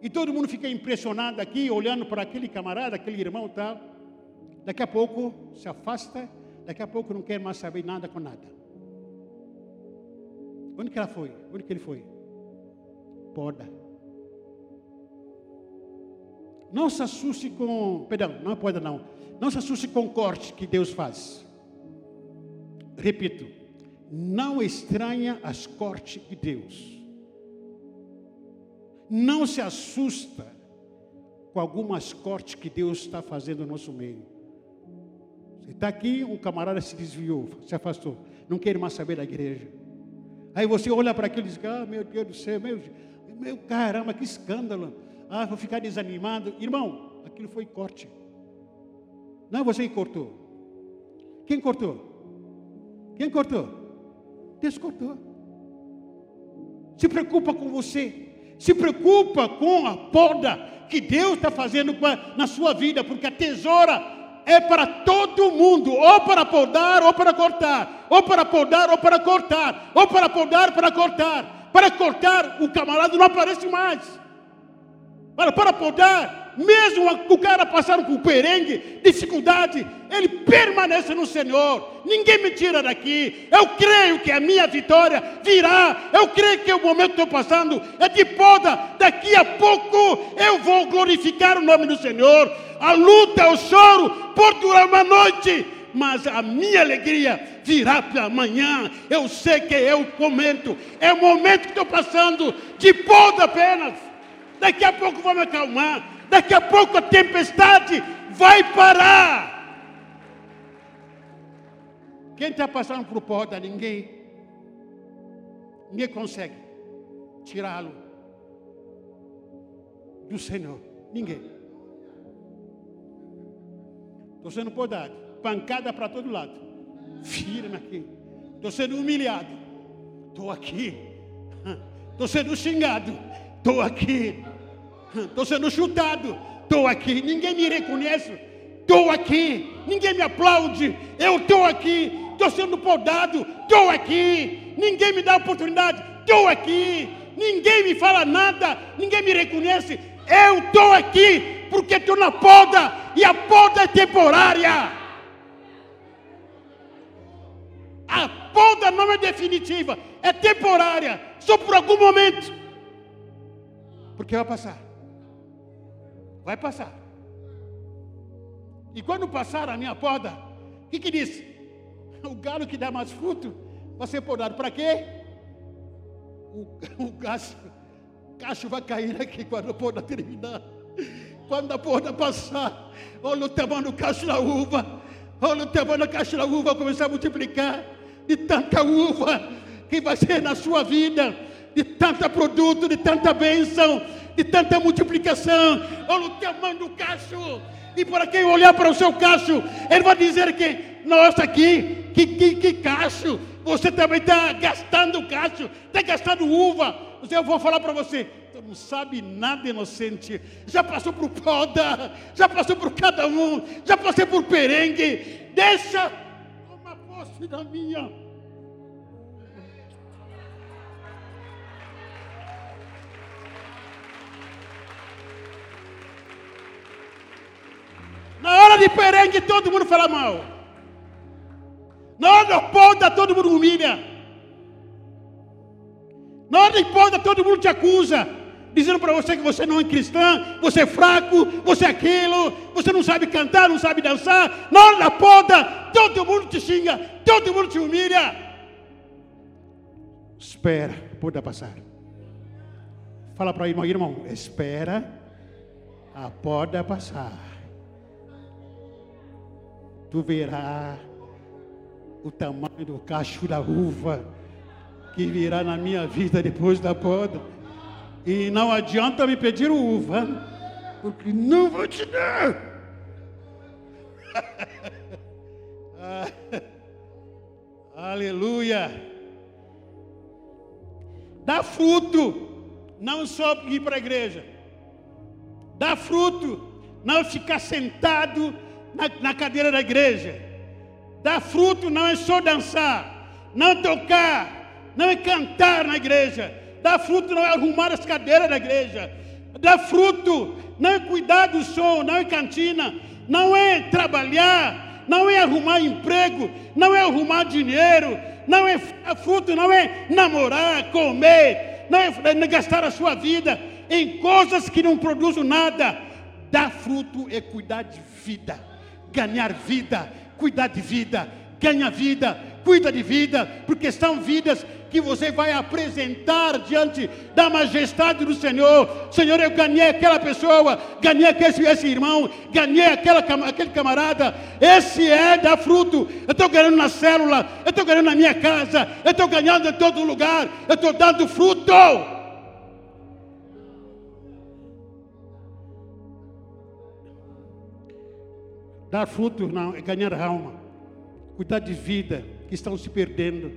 E todo mundo fica impressionado aqui, olhando para aquele camarada, aquele irmão tal. Daqui a pouco se afasta, daqui a pouco não quer mais saber nada com nada. Onde que ela foi? Onde que ele foi? Poda. Não se assuste com, perdão, não pode não. Não se assuste com o corte que Deus faz. Repito, não estranha as cortes de Deus. Não se assusta com algumas cortes que Deus está fazendo no nosso meio. Você está aqui, um camarada se desviou, se afastou, não quer mais saber da igreja. Aí você olha para aquilo e diz: Ah, meu Deus do céu, meu, meu caramba, que escândalo. Ah, vou ficar desanimado. Irmão, aquilo foi corte. Não é você que cortou. Quem cortou? Quem cortou? Deus cortou. Se preocupa com você. Se preocupa com a poda que Deus está fazendo na sua vida, porque a tesoura é para todo mundo, ou para podar ou para cortar, ou para podar ou para cortar, ou para podar para cortar. Para cortar, o camarada não aparece mais. Para, para podar, mesmo o cara passando por perengue, dificuldade, ele permanece no Senhor. Ninguém me tira daqui. Eu creio que a minha vitória virá. Eu creio que o momento que estou passando é de poda. Daqui a pouco eu vou glorificar o nome do Senhor. A luta, o choro, por durar uma noite, mas a minha alegria virá para amanhã. Eu sei que é o momento, é o momento que estou passando de poda apenas. Daqui a pouco vai me acalmar. Daqui a pouco a tempestade vai parar. Quem está passando por porta? Ninguém. Ninguém consegue tirá-lo do Senhor. Ninguém. Estou sendo podado. Pancada para todo lado. Firme aqui. Estou sendo humilhado. Estou aqui. Estou sendo xingado. Estou aqui. Estou sendo chutado. Estou aqui. Ninguém me reconhece. Estou aqui. Ninguém me aplaude. Eu estou aqui. Estou sendo podado. Estou aqui. Ninguém me dá oportunidade. Estou aqui. Ninguém me fala nada. Ninguém me reconhece. Eu estou aqui porque estou na poda. E a poda é temporária. A poda não é definitiva, é temporária, só por algum momento. Porque vai passar. Vai passar. E quando passar a minha poda, o que, que diz? O galo que dá mais fruto vai ser podado. Para quê? O, <laughs> o cacho, cacho vai cair aqui quando a poda terminar. Quando a poda passar, olha o tamanho do cacho da uva. Olha o tamanho do cacho da uva começar a multiplicar de tanta uva que vai ser na sua vida, de tanto produto, de tanta bênção, de tanta multiplicação. Olha o tamanho do cacho. E para quem olhar para o seu cacho, ele vai dizer que, nossa, aqui, que, que, que cacho. Você também está gastando cacho, está gastando uva. Eu vou falar para você, não sabe nada inocente. Já passou por poda, já passou por cada um, já passei por perengue. Deixa uma posse da minha. Na hora de perengue, todo mundo fala mal. Na hora de poda, todo mundo humilha. Na hora de poda, todo mundo te acusa. Dizendo para você que você não é cristã, você é fraco, você é aquilo, você não sabe cantar, não sabe dançar. Na hora da poda, todo mundo te xinga, todo mundo te humilha. Espera, poda passar. Fala para o irmão, irmão, espera a poda passar tu verás o tamanho do cacho da uva que virá na minha vida depois da poda. E não adianta me pedir uva, porque não vou te dar. <laughs> Aleluia. Dá fruto, não só ir para a igreja. Dá fruto, não ficar sentado na, na cadeira da igreja. Dar fruto não é só dançar, não tocar, não é cantar na igreja. Dar fruto não é arrumar as cadeiras da igreja. Dar fruto não é cuidar do som, não é cantina, não é trabalhar, não é arrumar emprego, não é arrumar dinheiro, não é fruto, não é namorar, comer, não é gastar a sua vida em coisas que não produzem nada. Dar fruto é cuidar de vida ganhar vida, cuidar de vida, ganha vida, cuida de vida, porque são vidas que você vai apresentar diante da majestade do Senhor. Senhor, eu ganhei aquela pessoa, ganhei esse, esse irmão, ganhei aquela, aquele camarada. Esse é dar fruto. Eu estou ganhando na célula, eu estou ganhando na minha casa, eu estou ganhando em todo lugar, eu estou dando fruto. Dar fruto não é ganhar alma. Cuidar de vida que estão se perdendo.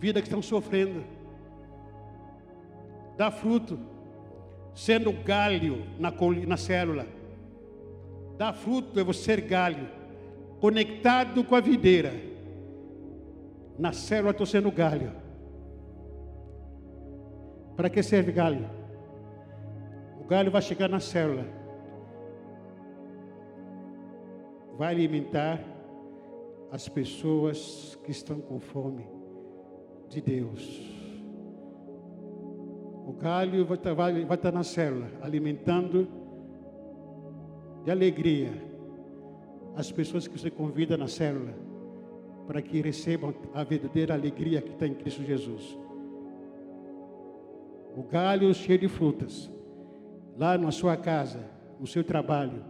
Vida que estão sofrendo. Dar fruto sendo galho na, na célula. Dar fruto é você ser galho, conectado com a videira. Na célula estou sendo galho. Para que serve galho? O galho vai chegar na célula vai alimentar as pessoas que estão com fome de Deus. O galho vai estar, vai, vai estar na célula, alimentando de alegria as pessoas que você convida na célula, para que recebam a verdadeira alegria que está em Cristo Jesus. o galho cheio de frutas, lá na sua casa, no seu trabalho,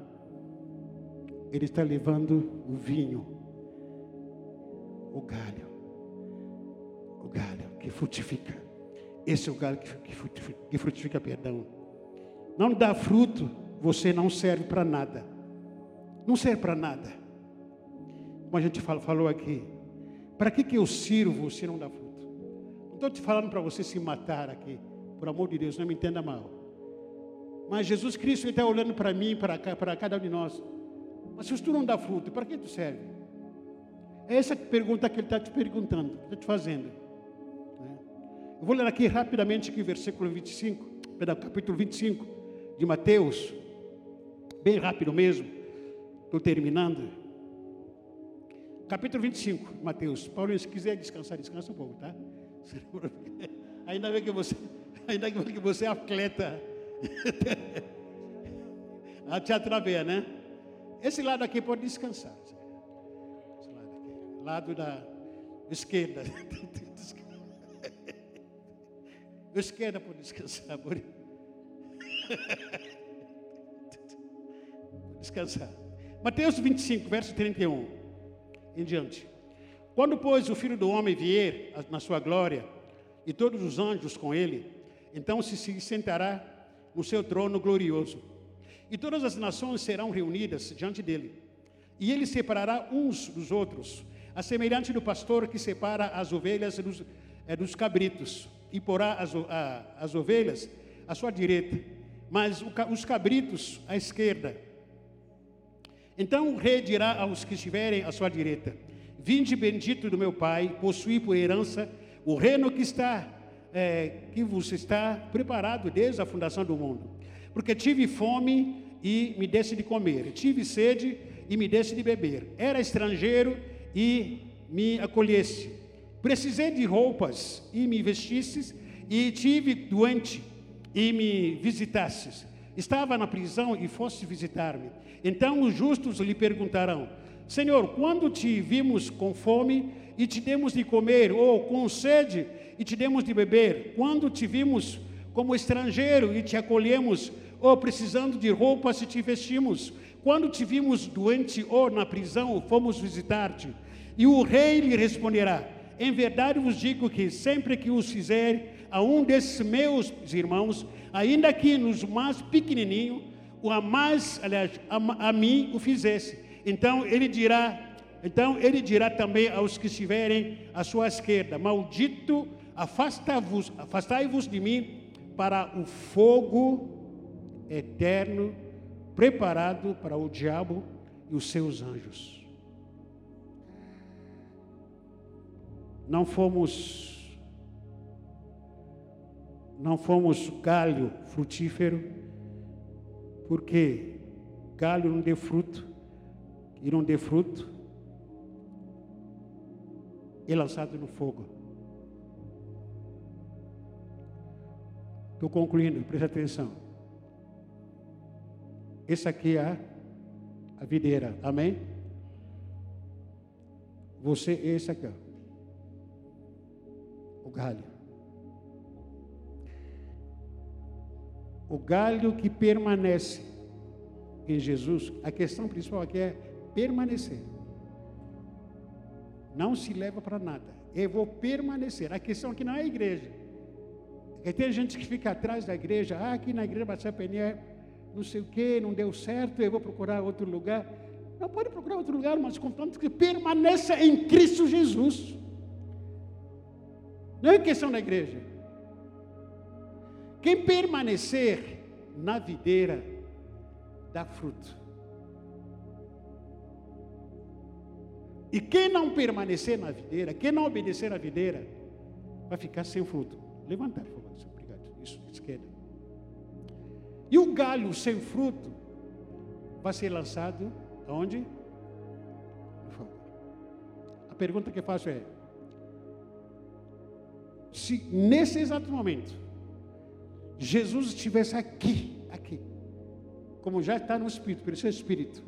ele está levando o vinho, o galho, o galho que frutifica. Esse é o galho que frutifica, que frutifica perdão. Não dá fruto, você não serve para nada. Não serve para nada. Como a gente falou aqui. Para que, que eu sirvo se não dá fruto? Não estou te falando para você se matar aqui. Por amor de Deus, não me entenda mal. Mas Jesus Cristo está olhando para mim, para, para cada um de nós. Mas se tu não dá fruto, para que tu serve? É essa pergunta que ele está te perguntando, está te fazendo. Né? Eu vou ler aqui rapidamente aqui, versículo 25, capítulo 25 de Mateus, bem rápido mesmo, estou terminando. Capítulo 25, Mateus. Paulo, se quiser descansar, descansa um pouco, tá? <laughs> Ainda bem que você, ainda bem que você é atleta. <laughs> A te através, né? Esse lado aqui pode descansar. Esse lado aqui. Lado da esquerda. <laughs> Esquerda pode descansar. Pode descansar. Mateus 25, verso 31 em diante. Quando, pois, o Filho do Homem vier na sua glória, e todos os anjos com ele, então se sentará no seu trono glorioso e todas as nações serão reunidas diante dele. E ele separará uns dos outros, a semelhante do pastor que separa as ovelhas dos, é, dos cabritos, e porá as, a, as ovelhas à sua direita, mas os cabritos à esquerda. Então o rei dirá aos que estiverem à sua direita: Vinde bendito do meu Pai, possuí por herança o reino que está é, que vos está preparado desde a fundação do mundo. Porque tive fome e me desse de comer, tive sede e me desse de beber, era estrangeiro e me acolhesse, precisei de roupas e me vestisses, e tive doente e me visitasses, estava na prisão e fosse visitar-me. Então os justos lhe perguntarão: Senhor, quando te vimos com fome e te demos de comer, ou com sede e te demos de beber? Quando te vimos como estrangeiro e te acolhemos, ou precisando de roupa se te vestimos. Quando te vimos doente ou na prisão, fomos visitar-te. E o rei lhe responderá: Em verdade vos digo que sempre que os fizer a um desses meus irmãos, ainda que nos mais pequenininho, o a mais, aliás, a, a mim o fizesse. Então ele dirá, então ele dirá também aos que estiverem à sua esquerda: Maldito, afastai-vos, afastai-vos de mim para o fogo eterno preparado para o diabo e os seus anjos. Não fomos não fomos galho frutífero, porque galho não dê fruto, e não dê fruto, é lançado no fogo. Estou concluindo, presta atenção. Essa aqui é a videira, amém? Você, esse aqui, ó. o galho. O galho que permanece em Jesus, a questão principal aqui é permanecer. Não se leva para nada. Eu vou permanecer. A questão aqui não é a igreja. Porque tem gente que fica atrás da igreja, ah, aqui na igreja Batista Peniel não sei o que, não deu certo, eu vou procurar outro lugar. Não pode procurar outro lugar, mas contanto que permaneça em Cristo Jesus. Não é questão da igreja. Quem permanecer na videira dá fruto. E quem não permanecer na videira, quem não obedecer à videira, vai ficar sem fruto. Levantar, por E o galho sem fruto vai ser lançado aonde? No fogo. A pergunta que faço é: se nesse exato momento Jesus estivesse aqui, aqui, como já está no Espírito, pelo seu Espírito,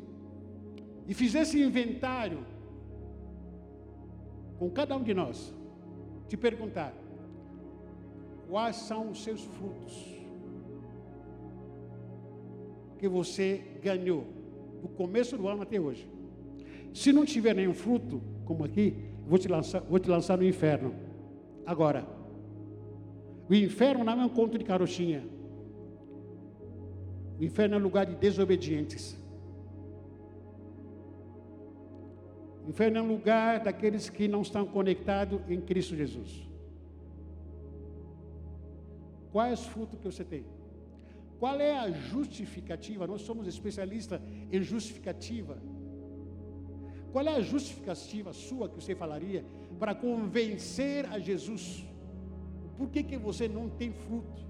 e fizesse inventário com cada um de nós, te perguntar: quais são os seus frutos que você ganhou do começo do ano até hoje. Se não tiver nenhum fruto, como aqui, vou te lançar, vou te lançar no inferno. Agora, o inferno não é um conto de carochinha. O inferno é um lugar de desobedientes. O inferno é um lugar daqueles que não estão conectados em Cristo Jesus. Qual é o fruto que você tem? Qual é a justificativa? Nós somos especialistas em justificativa. Qual é a justificativa sua que você falaria para convencer a Jesus? Por que, que você não tem fruto?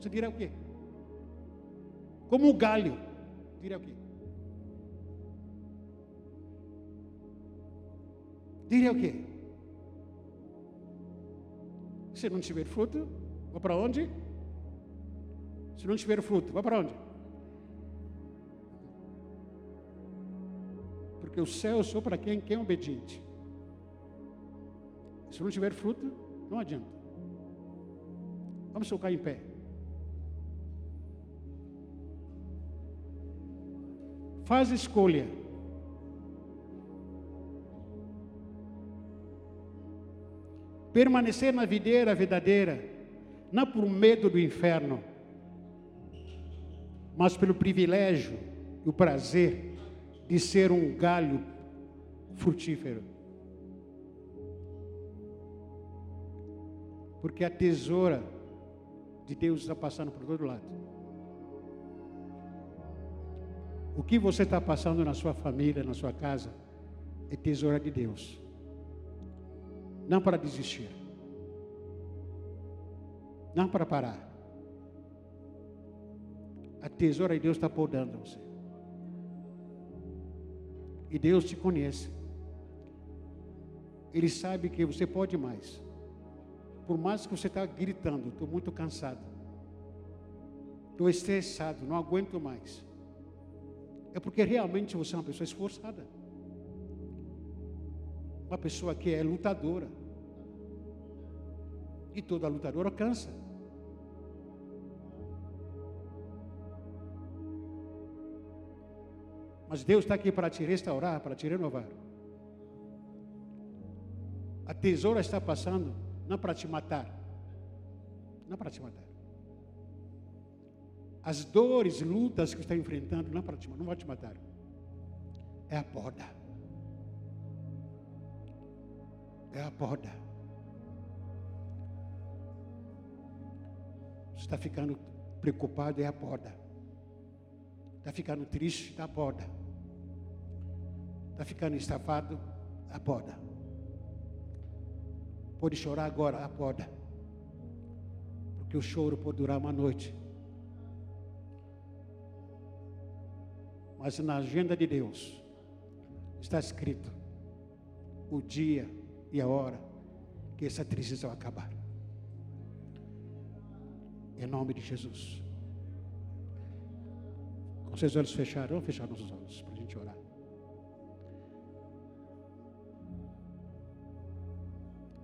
Você dirá o quê? Como o galho. Dirá o quê? Diria o quê? Se não tiver fruto, vou para onde? Se não tiver fruto, vá para onde? Porque o céu só para quem, quem é obediente. Se não tiver fruto, não adianta. Vamos tocar em pé. Faz escolha. Permanecer na videira verdadeira, não por medo do inferno, mas pelo privilégio e o prazer de ser um galho frutífero. Porque a tesoura de Deus está passando por todo lado. O que você está passando na sua família, na sua casa, é tesoura de Deus. Não para desistir. Não para parar. A tesoura de Deus está podando você. E Deus te conhece. Ele sabe que você pode mais. Por mais que você está gritando, estou muito cansado. Estou estressado, não aguento mais. É porque realmente você é uma pessoa esforçada. Uma pessoa que é lutadora. E toda lutadora cansa. Mas Deus está aqui para te restaurar, para te renovar. A tesoura está passando, não para te matar. Não para te matar. As dores, lutas que está enfrentando, não para te não vai te matar. É a poda. É a poda. Você está ficando preocupado, é a poda. Está ficando triste, está a poda. Está ficando estafado? Apoda. Pode chorar agora? Apoda. Porque o choro pode durar uma noite. Mas na agenda de Deus está escrito o dia e a hora que essa tristeza vai acabar. Em nome de Jesus. Com seus olhos fechados, vamos fechar nossos olhos para a gente orar.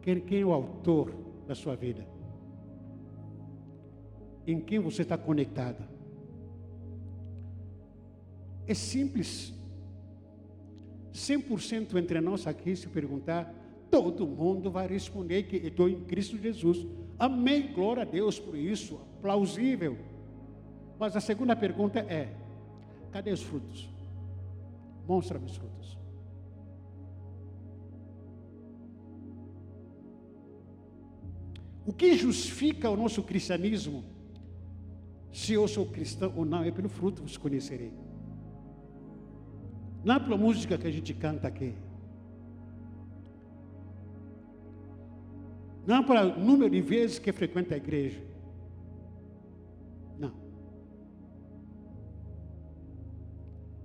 Quem, quem é o autor da sua vida? Em quem você está conectado? É simples. 100% entre nós aqui, se perguntar, todo mundo vai responder que estou em Cristo Jesus. Amém, glória a Deus por isso, plausível. Mas a segunda pergunta é: cadê os frutos? Mostra-me os frutos. O que justifica o nosso cristianismo? Se eu sou cristão ou não, é pelo fruto vos conhecerei. Não é pela música que a gente canta aqui. Não é para o número de vezes que frequenta a igreja. Não.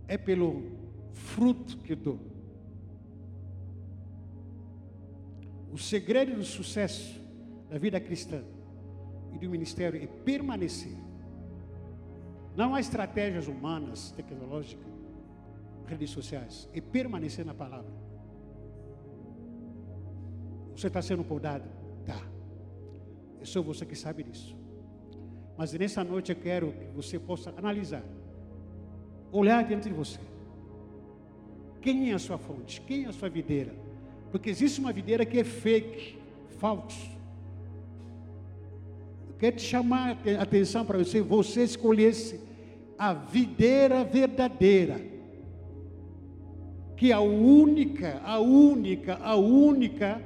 É pelo fruto que eu dou. O segredo do sucesso da vida cristã e do ministério é permanecer. Não há estratégias humanas, tecnológicas, redes sociais, é permanecer na palavra. Você está sendo podado? Tá. É só você que sabe disso. Mas nessa noite eu quero que você possa analisar, olhar dentro de você. Quem é a sua fonte? Quem é a sua videira? Porque existe uma videira que é fake, falso. Eu quero te chamar a atenção para você, você escolhesse a videira verdadeira, que é a única, a única, a única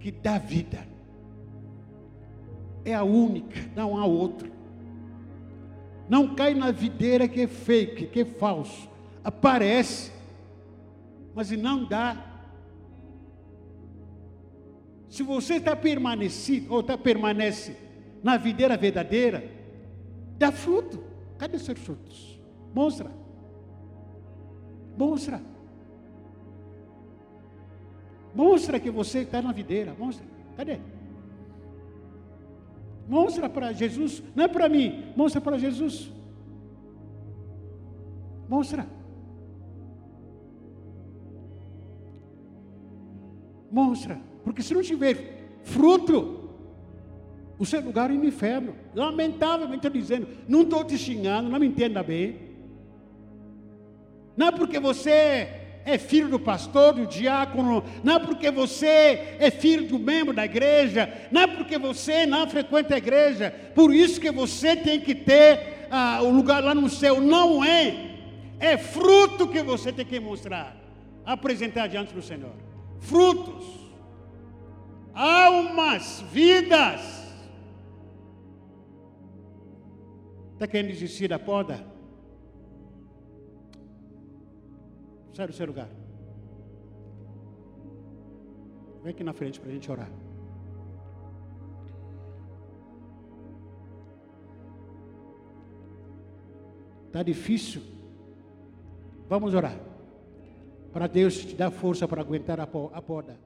que dá vida. É a única, não há outra. Não cai na videira que é fake, que é falso. Aparece, mas não dá. Se você está permanecido, ou está permanece na videira verdadeira, dá fruto. Cadê seus frutos? Mostra. Mostra. Mostra que você está na videira. Mostra. Cadê? Mostra para Jesus. Não é para mim. Mostra para Jesus. Mostra. Mostra. Porque se não tiver fruto, o seu lugar é no inferno. Lamentavelmente estou dizendo, não estou te xingando, não me entenda bem. Não é porque você é filho do pastor, do diácono, não é porque você é filho do membro da igreja, não é porque você não frequenta a igreja, por isso que você tem que ter ah, o lugar lá no céu. Não é. É fruto que você tem que mostrar, apresentar diante do Senhor frutos, almas, vidas. Está querendo desistir da poda? Sai do seu lugar. Vem aqui na frente para a gente orar. Está difícil. Vamos orar para Deus te dar força para aguentar a poda.